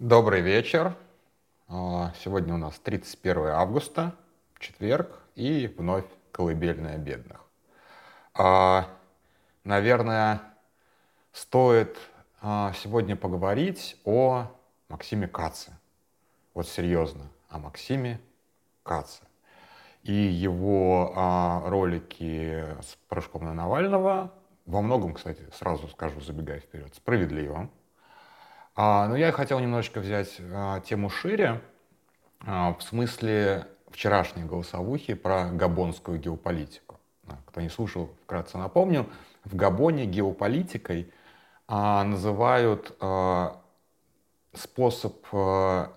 Добрый вечер. А, сегодня у нас 31 августа, четверг, и вновь колыбельная бедных. А, наверное, стоит а, сегодня поговорить о Максиме Каце. Вот серьезно, о Максиме Каце. И его ролики с прыжком на Навального во многом, кстати, сразу скажу, забегая вперед, справедливо а, но я хотел немножечко взять а, тему шире, а, в смысле вчерашней голосовухи про габонскую геополитику. Кто не слушал, вкратце напомню. В Габоне геополитикой а, называют а, способ а,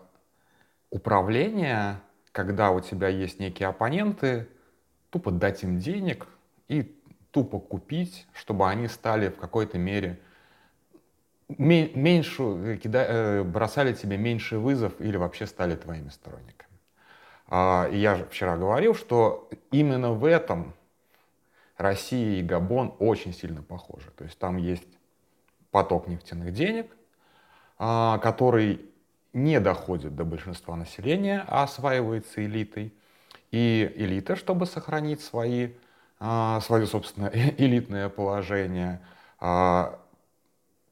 управления, когда у тебя есть некие оппоненты, тупо дать им денег и тупо купить, чтобы они стали в какой-то мере меньше, э, э, бросали тебе меньше вызов или вообще стали твоими сторонниками. А, и я же вчера говорил, что именно в этом Россия и Габон очень сильно похожи. То есть там есть поток нефтяных денег, а, который не доходит до большинства населения, а осваивается элитой. И элита, чтобы сохранить свои, а, свое собственное элитное положение,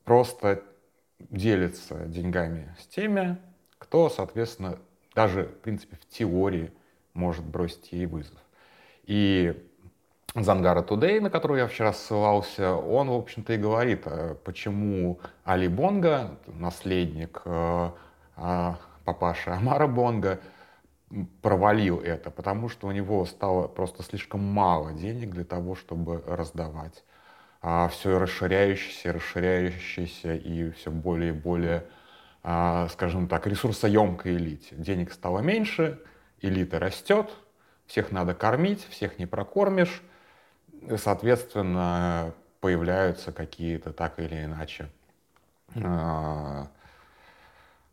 просто делится деньгами с теми, кто, соответственно, даже, в принципе, в теории может бросить ей вызов. И Зангара Тудей, на которую я вчера ссылался, он, в общем-то, и говорит, а почему Али Бонга, наследник э, а, папаши Амара Бонга, провалил это, потому что у него стало просто слишком мало денег для того, чтобы раздавать а, все расширяющийся, расширяющийся и все более и более, а, скажем так, ресурсоемкой элите. Денег стало меньше, элита растет, всех надо кормить, всех не прокормишь, соответственно, появляются какие-то так или иначе а,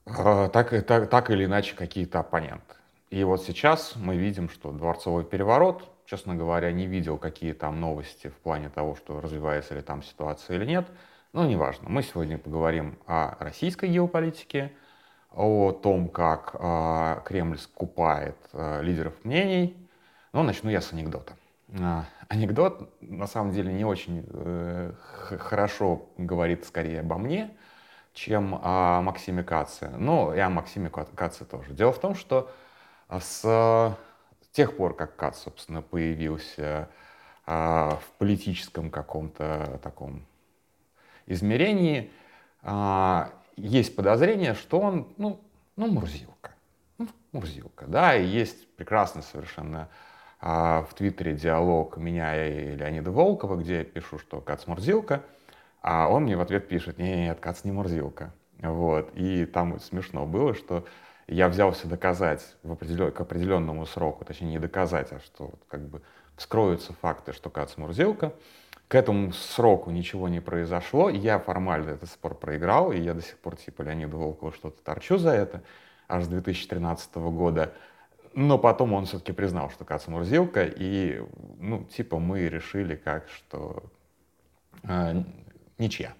а, так, так, так или иначе какие-то оппоненты. И вот сейчас мы видим, что дворцовый переворот честно говоря, не видел, какие там новости в плане того, что развивается ли там ситуация или нет. Но неважно. Мы сегодня поговорим о российской геополитике, о том, как э, Кремль скупает э, лидеров мнений. Но начну я с анекдота. Э, анекдот, на самом деле, не очень э, хорошо говорит скорее обо мне, чем о Максиме Каце. Но и о Максиме Каце тоже. Дело в том, что с тех пор, как КАТ, собственно, появился а, в политическом каком-то таком измерении, а, есть подозрение, что он, ну, ну Мурзилка. Ну, Мурзилка, да, и есть прекрасный совершенно а, в Твиттере диалог меня и Леонида Волкова, где я пишу, что Кац Мурзилка, а он мне в ответ пишет, нет, Кац не Мурзилка. Вот. И там смешно было, что я взялся доказать в определен, к определенному сроку, точнее не доказать, а что как бы вскроются факты, что Кац Мурзилка. К этому сроку ничего не произошло, я формально этот спор проиграл, и я до сих пор типа Леонида Волкова что-то торчу за это, аж с 2013 года. Но потом он все-таки признал, что Кац Мурзилка, и, ну, типа мы решили как, что э, ничья.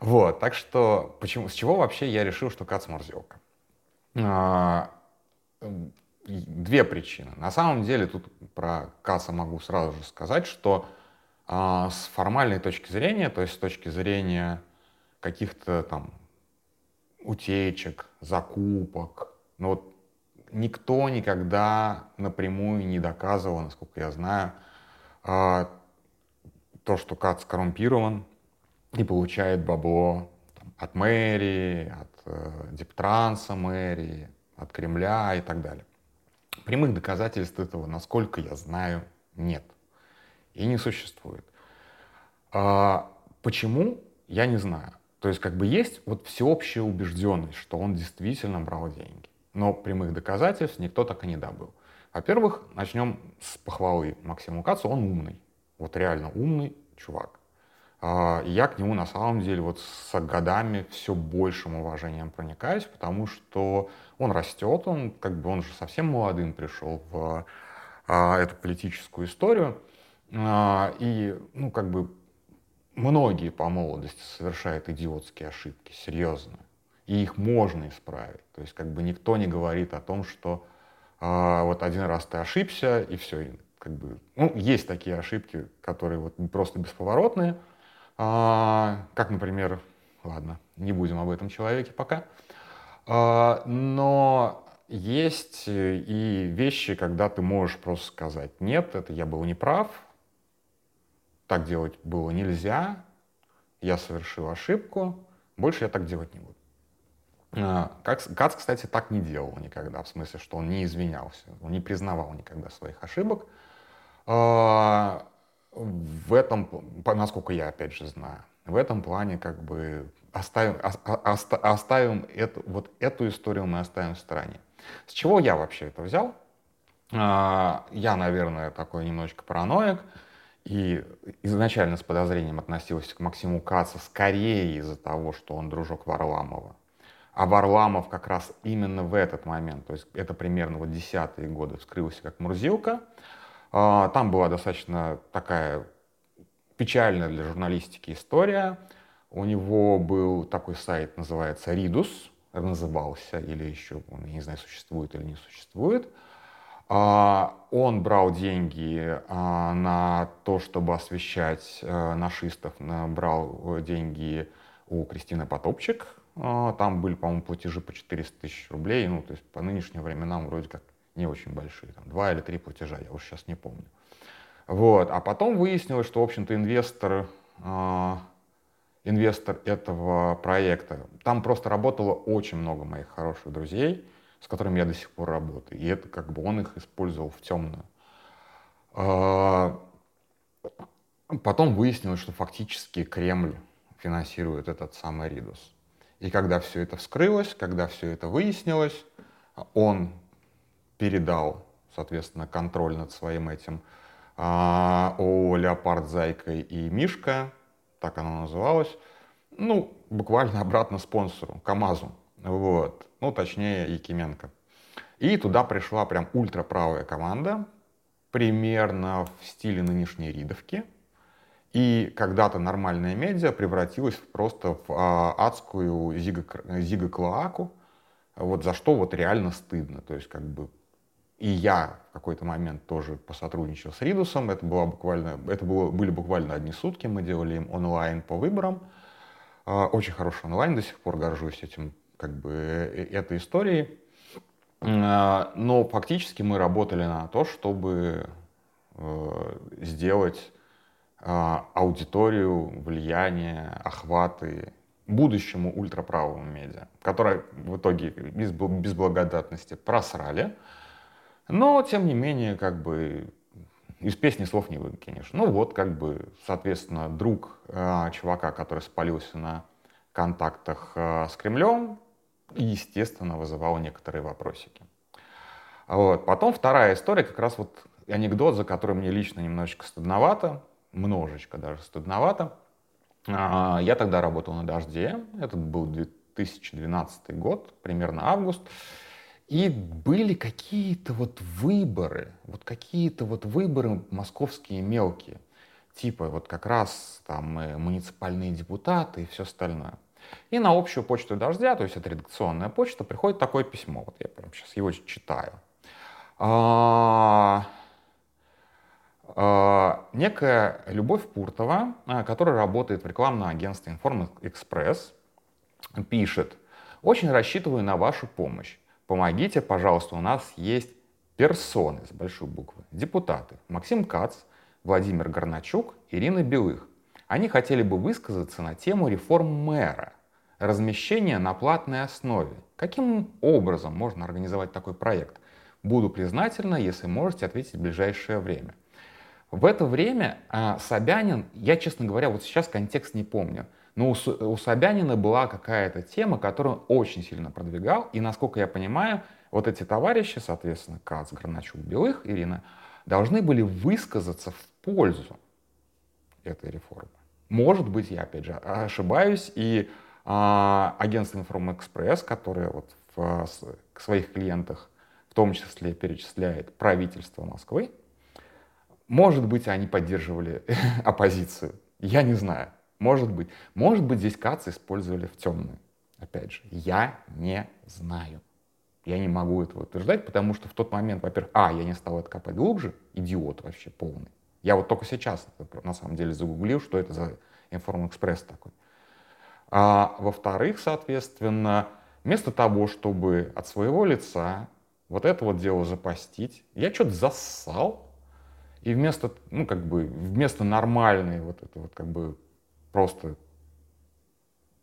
Вот, так что, почему, с чего вообще я решил, что Кац Мурзилка? А, две причины. На самом деле тут про касса могу сразу же сказать, что а, с формальной точки зрения, то есть с точки зрения каких-то там утечек, закупок, ну вот никто никогда напрямую не доказывал, насколько я знаю, а, то, что КАЦ коррумпирован и получает бабло от мэрии, от Дептранса мэрии, от Кремля и так далее. Прямых доказательств этого, насколько я знаю, нет. И не существует. А, почему? Я не знаю. То есть как бы есть вот всеобщая убежденность, что он действительно брал деньги. Но прямых доказательств никто так и не добыл. Во-первых, начнем с похвалы Максиму Кацу. Он умный. Вот реально умный чувак. А, я к нему на самом деле вот с годами все большим уважением проникаюсь, потому что он растет, он как бы он же совсем молодым пришел в а, эту политическую историю. А, и, ну, как бы многие по молодости совершают идиотские ошибки, серьезно. и их можно исправить. То есть как бы никто не говорит о том, что вот один раз ты ошибся, и все. Как бы, ну, есть такие ошибки, которые вот просто бесповоротные, как, например, ладно, не будем об этом человеке пока, а, но есть и вещи, когда ты можешь просто сказать, нет, это я был неправ, так делать было нельзя, я совершил ошибку, больше я так делать не буду. А, Кац, кстати, так не делал никогда, в смысле, что он не извинялся, он не признавал никогда своих ошибок. В этом, насколько я опять же знаю, в этом плане как бы оставим, оставим эту, вот эту историю мы оставим в стороне. С чего я вообще это взял? А, я, наверное, такой немножечко параноик, и изначально с подозрением относился к Максиму Кацу скорее из-за того, что он дружок Варламова. А Варламов как раз именно в этот момент, то есть это примерно вот десятые годы, вскрылся как Мурзилка. А, там была достаточно такая печальная для журналистики история. У него был такой сайт, называется Ridus, назывался, или еще, я не знаю, существует или не существует. А, он брал деньги а, на то, чтобы освещать э, нашистов, брал деньги у Кристины Потопчик. Там были, по-моему, платежи по 400 тысяч рублей. Ну, то есть по нынешним временам вроде как не очень большие. Там, два или три платежа, я уже сейчас не помню. Вот. А потом выяснилось, что, в общем-то, инвестор, инвестор этого проекта, там просто работало очень много моих хороших друзей, с которыми я до сих пор работаю. И это как бы он их использовал в темную. А, потом выяснилось, что фактически Кремль финансирует этот самый Ридус. И когда все это вскрылось, когда все это выяснилось, он передал, соответственно, контроль над своим этим а, ООО «Леопард», «Зайка» и «Мишка», так оно называлось, ну, буквально обратно спонсору, КАМАЗу. Вот. Ну, точнее, Якименко. И туда пришла прям ультраправая команда, примерно в стиле нынешней Ридовки. И когда-то нормальная медиа превратилась просто в а, адскую зиго-клоаку, вот за что вот реально стыдно. То есть как бы и я в какой-то момент тоже посотрудничал с Ридусом. Это, было буквально, это было, были буквально одни сутки. Мы делали им онлайн по выборам. А, очень хороший онлайн, до сих пор горжусь этим как бы э, этой историей. А, но фактически мы работали на то, чтобы э, сделать а, аудиторию, влияние, охваты будущему ультраправому медиа, которое в итоге без, без благодатности просрали. Но, тем не менее, как бы из песни слов не выкинешь. Ну вот, как бы, соответственно, друг э, чувака, который спалился на контактах э, с Кремлем, естественно, вызывал некоторые вопросики. Вот. Потом вторая история, как раз вот анекдот, за который мне лично немножечко стыдновато, множечко даже стыдновато. А, я тогда работал на «Дожде», это был 2012 год, примерно август, и были какие-то вот выборы, вот какие-то вот выборы московские мелкие, типа вот как раз там муниципальные депутаты и все остальное. И на общую почту дождя, то есть это редакционная почта, приходит такое письмо. Вот я прямо сейчас его читаю. А, а, некая Любовь Пуртова, а, которая работает в рекламном агентстве Express, пишет, очень рассчитываю на вашу помощь. Помогите, пожалуйста, у нас есть персоны с большой буквы, депутаты Максим Кац, Владимир Горначук, Ирина Белых. Они хотели бы высказаться на тему реформ мэра, размещения на платной основе. Каким образом можно организовать такой проект? Буду признательна, если можете ответить в ближайшее время. В это время э, Собянин, я, честно говоря, вот сейчас контекст не помню, но у, у Собянина была какая-то тема, которую он очень сильно продвигал. И, насколько я понимаю, вот эти товарищи, соответственно, Кац, Граначук, Белых, Ирина, должны были высказаться в пользу этой реформы. Может быть, я, опять же, ошибаюсь, и а, агентство Информэкспресс, которое вот в, к своих клиентах в том числе перечисляет правительство Москвы, может быть, они поддерживали оппозицию. Я не знаю. Может быть. Может быть, здесь Каца использовали в темную. Опять же, я не знаю. Я не могу этого утверждать, потому что в тот момент, во-первых, а, я не стал это копать глубже, идиот вообще полный. Я вот только сейчас на самом деле загуглил, что это за информэкспресс такой. А во-вторых, соответственно, вместо того, чтобы от своего лица вот это вот дело запостить, я что-то зассал, и вместо, ну, как бы, вместо нормальной вот это вот, как бы, просто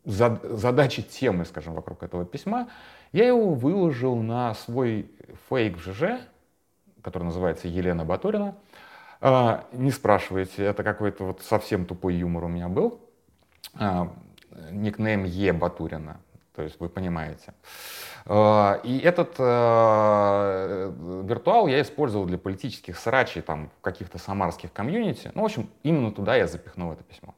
задачи темы, скажем, вокруг этого письма, я его выложил на свой фейк в ЖЖ, который называется Елена Батурина. А, не спрашивайте, это какой-то вот совсем тупой юмор у меня был. А, никнейм Е Батурина, то есть вы понимаете. А, и этот виртуал я использовал для политических срачей, там, каких-то самарских комьюнити. Ну, в общем, именно туда я запихнул это письмо.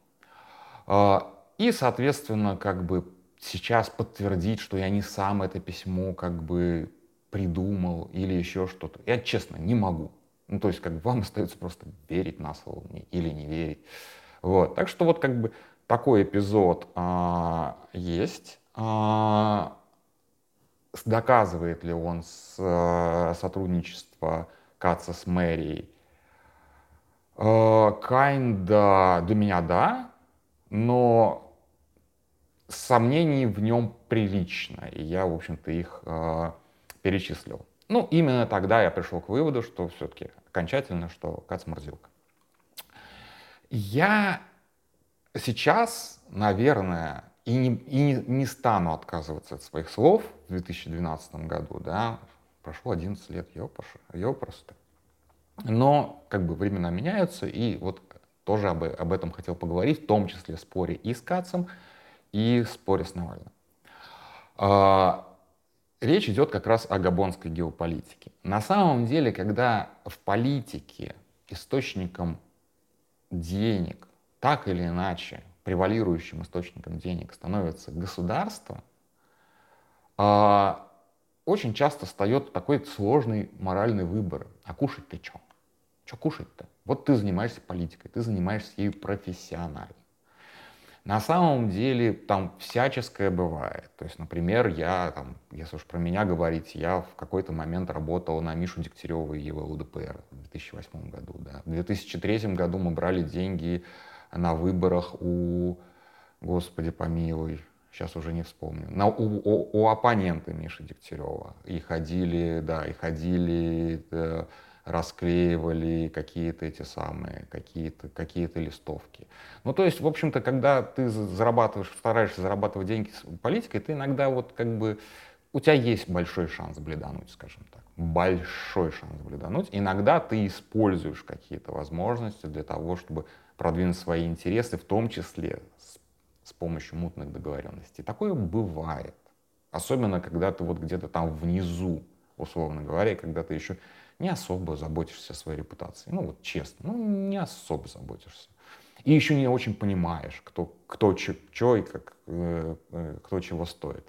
И, соответственно, как бы сейчас подтвердить, что я не сам это письмо как бы придумал или еще что-то, я честно не могу. Ну, то есть, как бы вам остается просто верить на слово или не верить. Вот. Так что вот как бы такой эпизод а, есть. А, доказывает ли он с, а, сотрудничество Каца с мэрией? А, kinda для меня да, но сомнений в нем прилично, и я, в общем-то, их э, перечислил. Ну, именно тогда я пришел к выводу, что все-таки окончательно, что Кац морзилка. Я сейчас, наверное, и не, и не, не стану отказываться от своих слов в 2012 году, да, прошло 11 лет, ее просто. Но как бы времена меняются, и вот тоже об, об этом хотел поговорить, в том числе в споре и с Кацем, и споре с Навальным. А, речь идет как раз о габонской геополитике. На самом деле, когда в политике источником денег, так или иначе, превалирующим источником денег становится государство, а, очень часто встает такой сложный моральный выбор. А кушать ты что? Что кушать-то? Вот ты занимаешься политикой, ты занимаешься ею профессионально. На самом деле там всяческое бывает. То есть, например, я, там, если уж про меня говорить, я в какой-то момент работал на Мишу Дегтярева и его ЛДПР в 2008 году. Да. В 2003 году мы брали деньги на выборах у, господи помилуй, сейчас уже не вспомню, на, у, у, у оппонента Миши Дегтярева. И ходили, да, и ходили... Да, расклеивали какие-то эти самые, какие-то какие листовки. Ну, то есть, в общем-то, когда ты зарабатываешь, стараешься зарабатывать деньги с политикой, ты иногда вот как бы, у тебя есть большой шанс бледануть, скажем так. Большой шанс бледануть. Иногда ты используешь какие-то возможности для того, чтобы продвинуть свои интересы, в том числе с, с помощью мутных договоренностей. Такое бывает. Особенно, когда ты вот где-то там внизу, условно говоря, когда ты еще не особо заботишься о своей репутации. Ну вот честно, ну не особо заботишься. И еще не очень понимаешь, кто, кто что и как, э, э, кто чего стоит.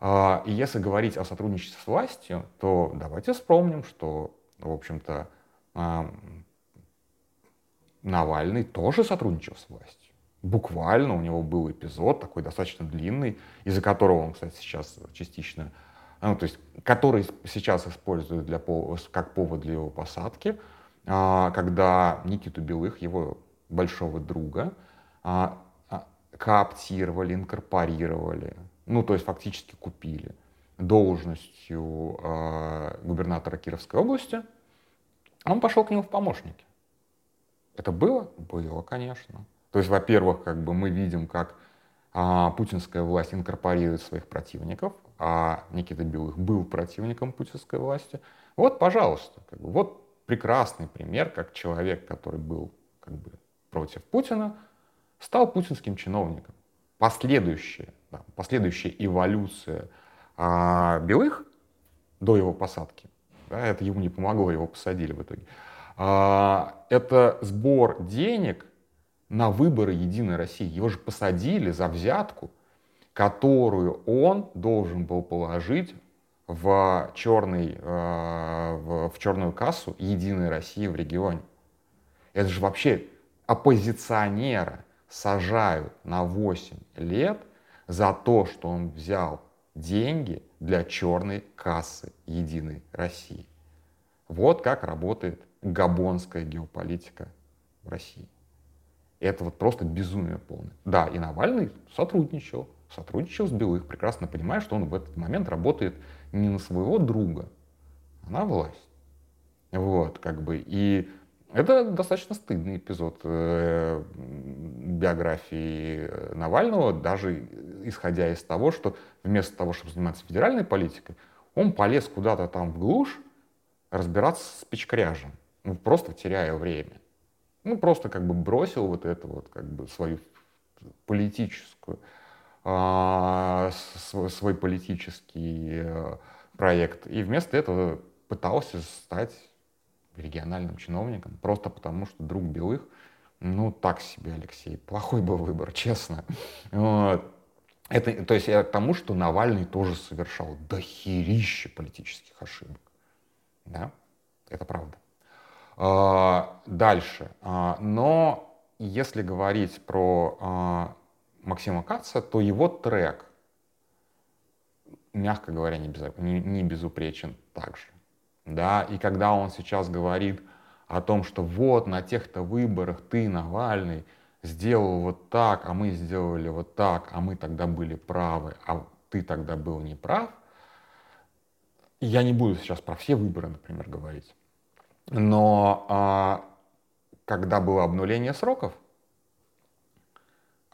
А, и если говорить о сотрудничестве с властью, то давайте вспомним, что, в общем-то, Навальный тоже сотрудничал с властью. Буквально у него был эпизод такой достаточно длинный, из-за которого он, кстати, сейчас частично ну, то есть, который сейчас используют для, как повод для его посадки, а, когда Никиту Белых, его большого друга, а, а, кооптировали, инкорпорировали, ну, то есть фактически купили должностью губернатора Кировской области, он пошел к нему в помощники. Это было? Было, конечно. То есть, во-первых, как бы мы видим, как а, путинская власть инкорпорирует своих противников, а Никита Белых был противником путинской власти. Вот, пожалуйста, как бы, вот прекрасный пример, как человек, который был как бы, против Путина, стал путинским чиновником. Последующая, да, последующая эволюция а, Белых до его посадки, да, это ему не помогло, его посадили в итоге, а, это сбор денег на выборы Единой России. Его же посадили за взятку – которую он должен был положить в, черный, э, в, в черную кассу Единой России в регионе. Это же вообще оппозиционера сажают на 8 лет за то, что он взял деньги для черной кассы Единой России. Вот как работает габонская геополитика в России. Это вот просто безумие полное. Да, и Навальный сотрудничал, сотрудничал с Белых, прекрасно понимая, что он в этот момент работает не на своего друга, а на власть. Вот, как бы, и это достаточно стыдный эпизод э, биографии Навального, даже исходя из того, что вместо того, чтобы заниматься федеральной политикой, он полез куда-то там в глушь разбираться с печкаряжем, ну, просто теряя время. Ну, просто как бы бросил вот эту вот как бы свою политическую, свой, свой политический а, проект. И вместо этого пытался стать региональным чиновником, просто потому что друг Белых, ну, так себе, Алексей, плохой был выбор, честно. Это, то есть я к тому, что Навальный тоже совершал дохерище политических ошибок. Да, это правда. А, дальше. А, но если говорить про а, Максима Каца, то его трек, мягко говоря, не, без, не, не безупречен также. Да? И когда он сейчас говорит о том, что вот на тех-то выборах ты, Навальный, сделал вот так, а мы сделали вот так, а мы тогда были правы, а ты тогда был неправ, я не буду сейчас про все выборы, например, говорить. Но а, когда было обнуление сроков,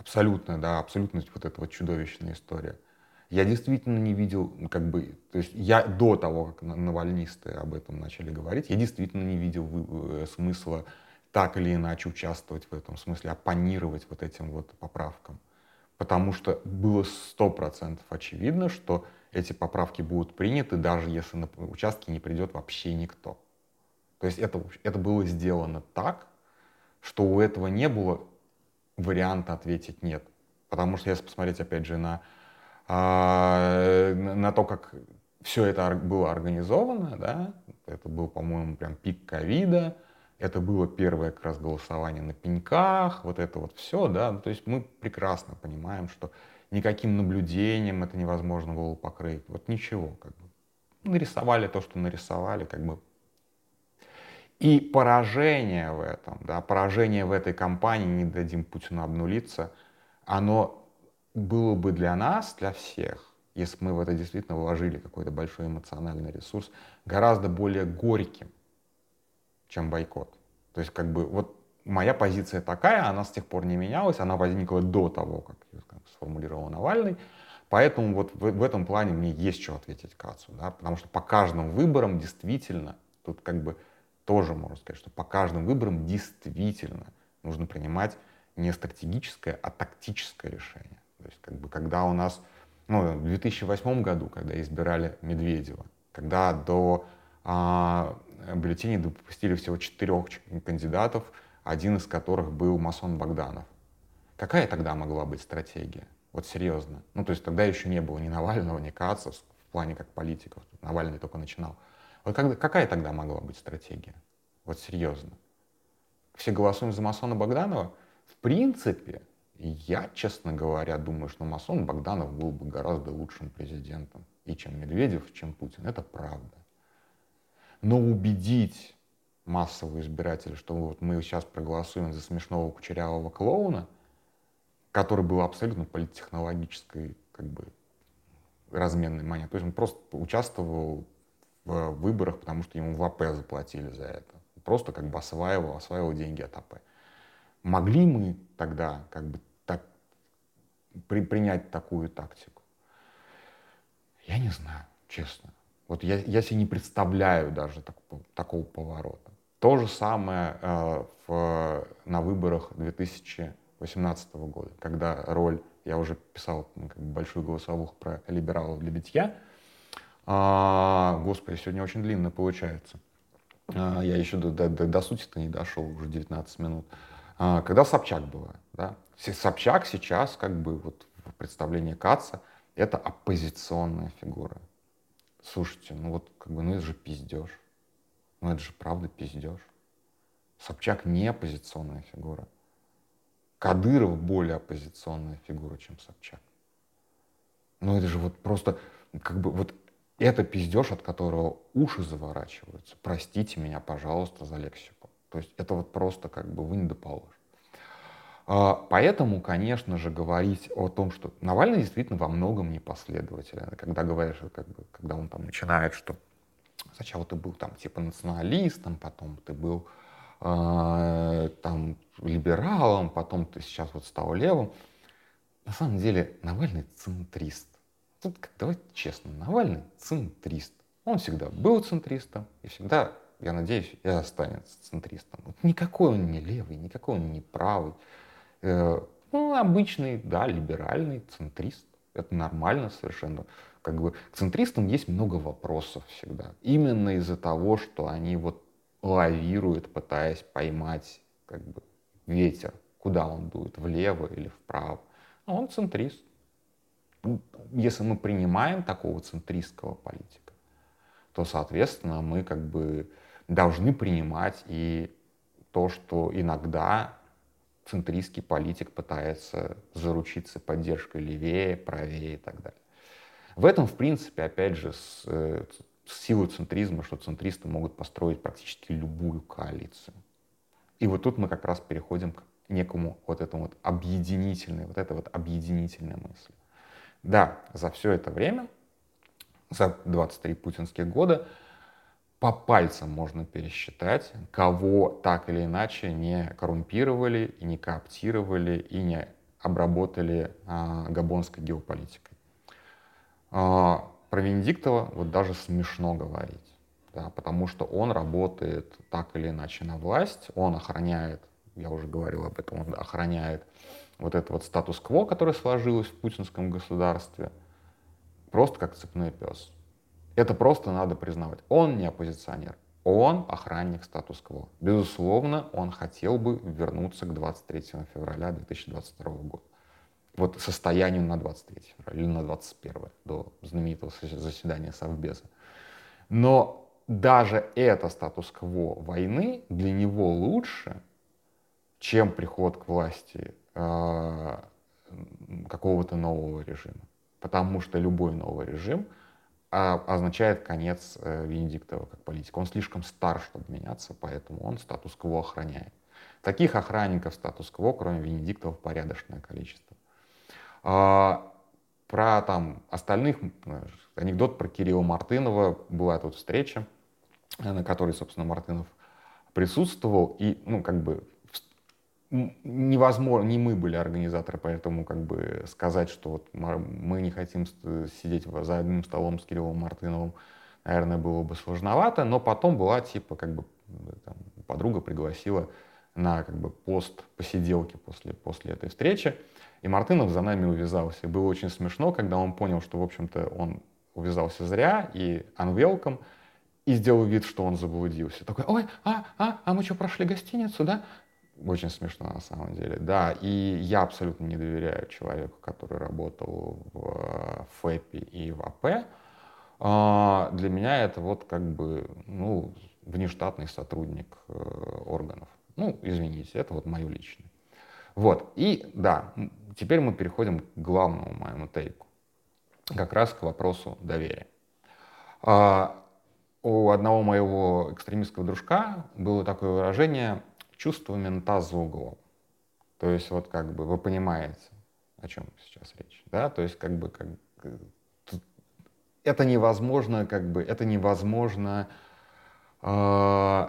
абсолютно, да, абсолютно вот эта вот чудовищная история – я действительно не видел, как бы, то есть я до того, как навальнисты об этом начали говорить, я действительно не видел э, смысла так или иначе участвовать в этом смысле, оппонировать вот этим вот поправкам. Потому что было сто процентов очевидно, что эти поправки будут приняты, даже если на участке не придет вообще никто. То есть это, это было сделано так, что у этого не было варианта ответить нет. Потому что если посмотреть, опять же, на а, на то, как все это было организовано, да, это был, по-моему, прям пик ковида, это было первое как раз голосование на пеньках, вот это вот все, да, то есть мы прекрасно понимаем, что никаким наблюдением это невозможно было покрыть, вот ничего, как бы. Нарисовали то, что нарисовали, как бы. И поражение в этом, да, поражение в этой кампании, не дадим Путину обнулиться, оно было бы для нас, для всех, если мы в это действительно вложили какой-то большой эмоциональный ресурс, гораздо более горьким, чем бойкот. То есть как бы вот моя позиция такая, она с тех пор не менялась, она возникла до того, как как, сформулировал Навальный. Поэтому вот в, в этом плане мне есть что ответить Кацу, да, потому что по каждым выборам действительно, тут как бы тоже можно сказать, что по каждым выборам действительно нужно принимать не стратегическое, а тактическое решение. То есть, как бы, когда у нас, ну, в 2008 году, когда избирали Медведева, когда до а, бюллетеней допустили всего четырех кандидатов, один из которых был масон Богданов. Какая тогда могла быть стратегия? Вот серьезно. Ну, то есть тогда еще не было ни Навального, ни Кацев в плане как политиков. Навальный только начинал. Вот когда, какая тогда могла быть стратегия? Вот серьезно. Все голосуем за масона Богданова? В принципе, я, честно говоря, думаю, что масон Богданов был бы гораздо лучшим президентом и чем Медведев, чем Путин. Это правда. Но убедить массового избирателя, что вот мы сейчас проголосуем за смешного кучерявого клоуна, который был абсолютно политтехнологической как бы, разменной монетой. То есть он просто участвовал в выборах, потому что ему в АП заплатили за это. Просто как бы осваивал, осваивал деньги от АП. Могли мы тогда как бы при, принять такую тактику? Я не знаю, честно. Вот я, я себе не представляю даже так, такого поворота. То же самое э, в, на выборах 2018 года, когда роль, я уже писал ну, как бы большую голосовуху про либералов для битья, а, господи, сегодня очень длинно получается. А, я еще до, до, до, до сути-то не дошел, уже 19 минут. А, когда Собчак была, да, Собчак сейчас, как бы, вот в представлении Каца, это оппозиционная фигура. Слушайте, ну вот, как бы, ну это же пиздеж. Ну это же правда пиздеж. Собчак не оппозиционная фигура. Кадыров более оппозиционная фигура, чем Собчак. Ну это же вот просто, как бы вот это пиздеж, от которого уши заворачиваются. Простите меня, пожалуйста, за лексику. То есть это вот просто как бы вы не доположь. А, поэтому, конечно же, говорить о том, что Навальный действительно во многом непоследователен. Когда говоришь, как бы, когда он там начинает, что сначала ты был там типа националистом, потом ты был э, там либералом, потом ты сейчас вот стал левым. На самом деле Навальный центрист. Тут, давайте честно, Навальный центрист. Он всегда был центристом и всегда, я надеюсь, и останется центристом. Вот никакой он не левый, никакой он не правый. Э, ну, обычный, да, либеральный центрист. Это нормально совершенно. Как бы к центристам есть много вопросов всегда. Именно из-за того, что они вот лавируют, пытаясь поймать как бы ветер, куда он дует, влево или вправо. А он центрист. Ну, если мы принимаем такого центристского политика, то, соответственно, мы как бы должны принимать и то, что иногда центристский политик пытается заручиться поддержкой левее, правее и так далее. В этом, в принципе, опять же, с, э, с силой центризма, что центристы могут построить практически любую коалицию. И вот тут мы как раз переходим к некому вот этому вот объединительной, вот этой вот объединительной мысли. Да, за все это время, за 23 путинских года, по пальцам можно пересчитать, кого так или иначе не коррумпировали, и не кооптировали, и не обработали а, габонской геополитикой. А, про Венедиктова вот даже смешно говорить, да, потому что он работает так или иначе на власть, он охраняет, я уже говорил об этом, он охраняет вот этот вот статус-кво, который сложилось в путинском государстве, просто как цепной пес. Это просто надо признавать. Он не оппозиционер, он охранник статус-кво. Безусловно, он хотел бы вернуться к 23 февраля 2022 года. Вот состоянию на 23 февраля или на 21 до знаменитого заседания Совбеза. Но даже это статус-кво войны для него лучше, чем приход к власти э, какого-то нового режима. Потому что любой новый режим — а означает конец э, Венедиктова как политика. Он слишком стар, чтобы меняться, поэтому он статус-кво охраняет. Таких охранников статус-кво, кроме Венедиктова, порядочное количество. А, про там остальных, анекдот про Кирилла Мартынова. Была тут встреча, на которой, собственно, Мартынов присутствовал. И, ну, как бы невозможно, не мы были организаторы, поэтому как бы сказать, что вот мы не хотим сидеть за одним столом с Кириллом Мартыновым, наверное, было бы сложновато, но потом была типа как бы там, подруга пригласила на как бы пост посиделки после, после этой встречи, и Мартынов за нами увязался. И было очень смешно, когда он понял, что, в общем-то, он увязался зря и unwelcome, и сделал вид, что он заблудился. Такой, ой, а, а, а мы что, прошли гостиницу, да? Очень смешно на самом деле. Да, и я абсолютно не доверяю человеку, который работал в ФЭПе и в АП. Для меня это вот как бы, ну, внештатный сотрудник э, органов. Ну, извините, это вот мое личное. Вот, и да, теперь мы переходим к главному моему тейку. Как раз к вопросу доверия. А, у одного моего экстремистского дружка было такое выражение чувство мента за углом. То есть вот как бы вы понимаете, о чем сейчас речь, да, то есть как бы как, это невозможно, как бы это невозможно, э,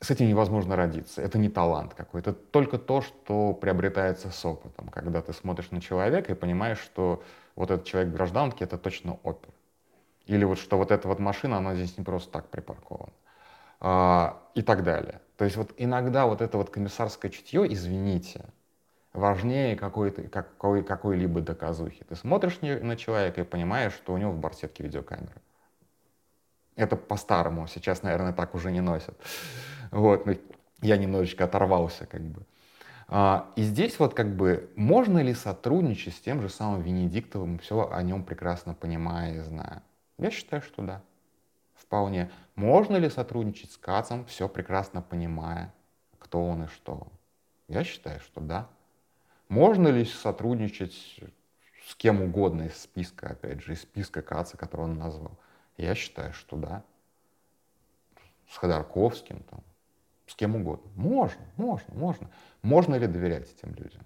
с этим невозможно родиться, это не талант какой-то, это только то, что приобретается с опытом, когда ты смотришь на человека и понимаешь, что вот этот человек в гражданке это точно опер. Или вот что вот эта вот машина, она здесь не просто так припаркована. А, и так далее. То есть вот иногда вот это вот комиссарское чутье, извините, важнее какой-то, какой, какой-либо доказухи. Ты смотришь на человека и понимаешь, что у него в барсетке видеокамера. Это по-старому, сейчас, наверное, так уже не носят. Вот, ну, я немножечко оторвался как бы. А, и здесь вот как бы можно ли сотрудничать с тем же самым Венедиктовым, все о нем прекрасно понимая и зная? Я считаю, что да вполне. Можно ли сотрудничать с Кацом, все прекрасно понимая, кто он и что? Я считаю, что да. Можно ли сотрудничать с кем угодно из списка, опять же, из списка КАЦа, который он назвал? Я считаю, что да. С Ходорковским, там, с кем угодно. Можно, можно, можно. Можно ли доверять этим людям?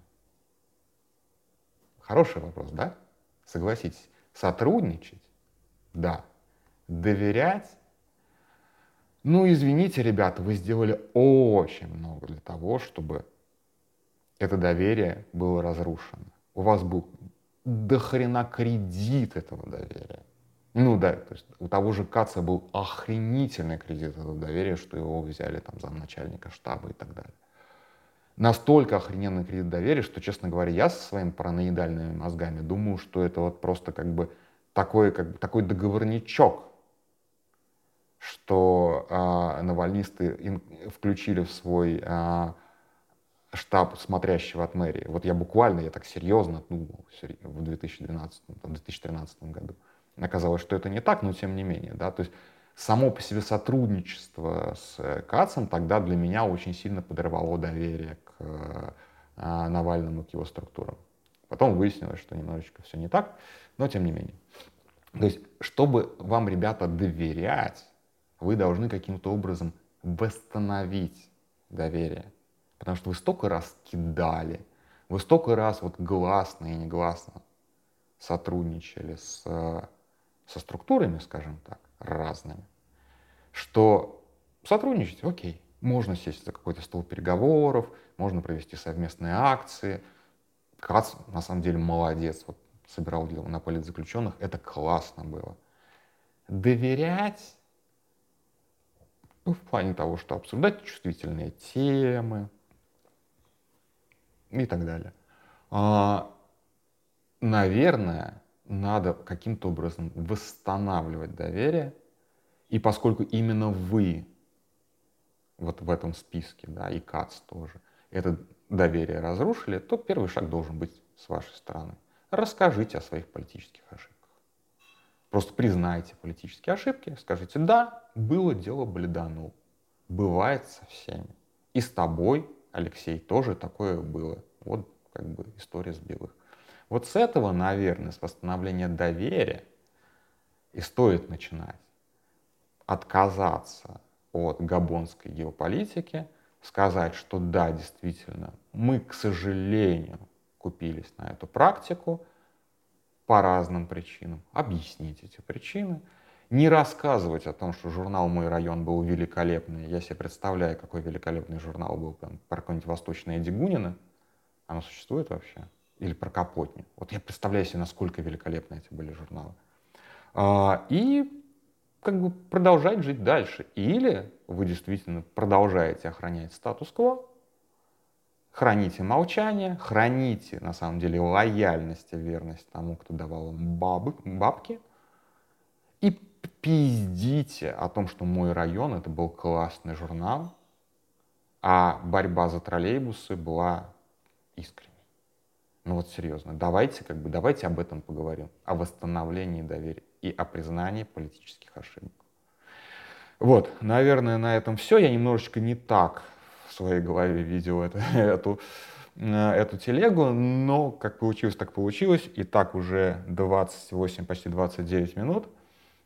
Хороший вопрос, да? Согласитесь. Сотрудничать? Да. Доверять? Ну, извините, ребята, вы сделали очень много для того, чтобы это доверие было разрушено. У вас был дохрена кредит этого доверия. Ну да, то есть у того же Каца был охренительный кредит этого доверия, что его взяли там за начальника штаба и так далее. Настолько охрененный кредит доверия, что, честно говоря, я со своими параноидальными мозгами думаю, что это вот просто как бы такой, как бы, такой договорничок, что э, навальнисты включили в свой э, штаб смотрящего от мэрии. Вот я буквально, я так серьезно думал в 2012-2013 году. Оказалось, что это не так, но тем не менее. Да? То есть само по себе сотрудничество с Кацем тогда для меня очень сильно подрывало доверие к э, Навальному, к его структурам. Потом выяснилось, что немножечко все не так, но тем не менее. То есть, чтобы вам, ребята, доверять, вы должны каким-то образом восстановить доверие. Потому что вы столько раз кидали, вы столько раз вот гласно и негласно сотрудничали с, со структурами, скажем так, разными, что сотрудничать, окей, можно сесть за какой-то стол переговоров, можно провести совместные акции. Кац, на самом деле, молодец, вот собирал дело на политзаключенных, это классно было. Доверять ну, в плане того, что обсуждать чувствительные темы, и так далее. А, наверное, надо каким-то образом восстанавливать доверие, и поскольку именно вы вот в этом списке, да, и КАЦ тоже, это доверие разрушили, то первый шаг должен быть с вашей стороны. Расскажите о своих политических ошибках. Просто признайте политические ошибки, скажите, да, было дело бледанул. Бывает со всеми. И с тобой Алексей, тоже такое было. Вот как бы история с белых. Вот с этого, наверное, с восстановления доверия и стоит начинать. Отказаться от габонской геополитики, сказать, что да, действительно, мы, к сожалению, купились на эту практику по разным причинам, объяснить эти причины – не рассказывать о том, что журнал «Мой район» был великолепный. Я себе представляю, какой великолепный журнал был там, про какое-нибудь восточное Дегунина. Оно существует вообще? Или про Капотни. Вот я представляю себе, насколько великолепны эти были журналы. А, и как бы продолжать жить дальше. Или вы действительно продолжаете охранять статус-кво, храните молчание, храните, на самом деле, лояльность и верность тому, кто давал вам бабы, бабки, и пиздите о том, что «Мой район» — это был классный журнал, а борьба за троллейбусы была искренней. Ну вот серьезно, давайте как бы, давайте об этом поговорим, о восстановлении доверия и о признании политических ошибок. Вот, наверное, на этом все. Я немножечко не так в своей голове видел это, эту, э, эту телегу, но как получилось, так получилось. И так уже 28, почти 29 минут.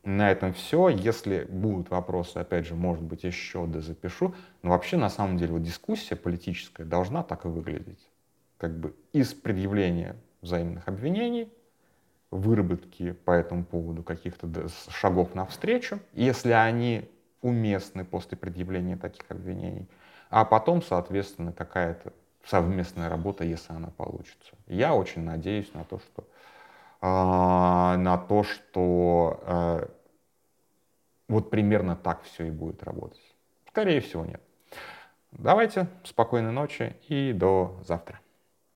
На этом все. Если будут вопросы, опять же, может быть, еще дозапишу. Но вообще, на самом деле, вот дискуссия политическая должна так и выглядеть. Как бы из предъявления взаимных обвинений, выработки по этому поводу каких-то шагов навстречу, если они уместны после предъявления таких обвинений, а потом, соответственно, какая-то совместная работа, если она получится. Я очень надеюсь на то, что а, на то, что э, вот примерно так все и будет работать. Скорее всего, нет. Давайте, спокойной ночи и до завтра.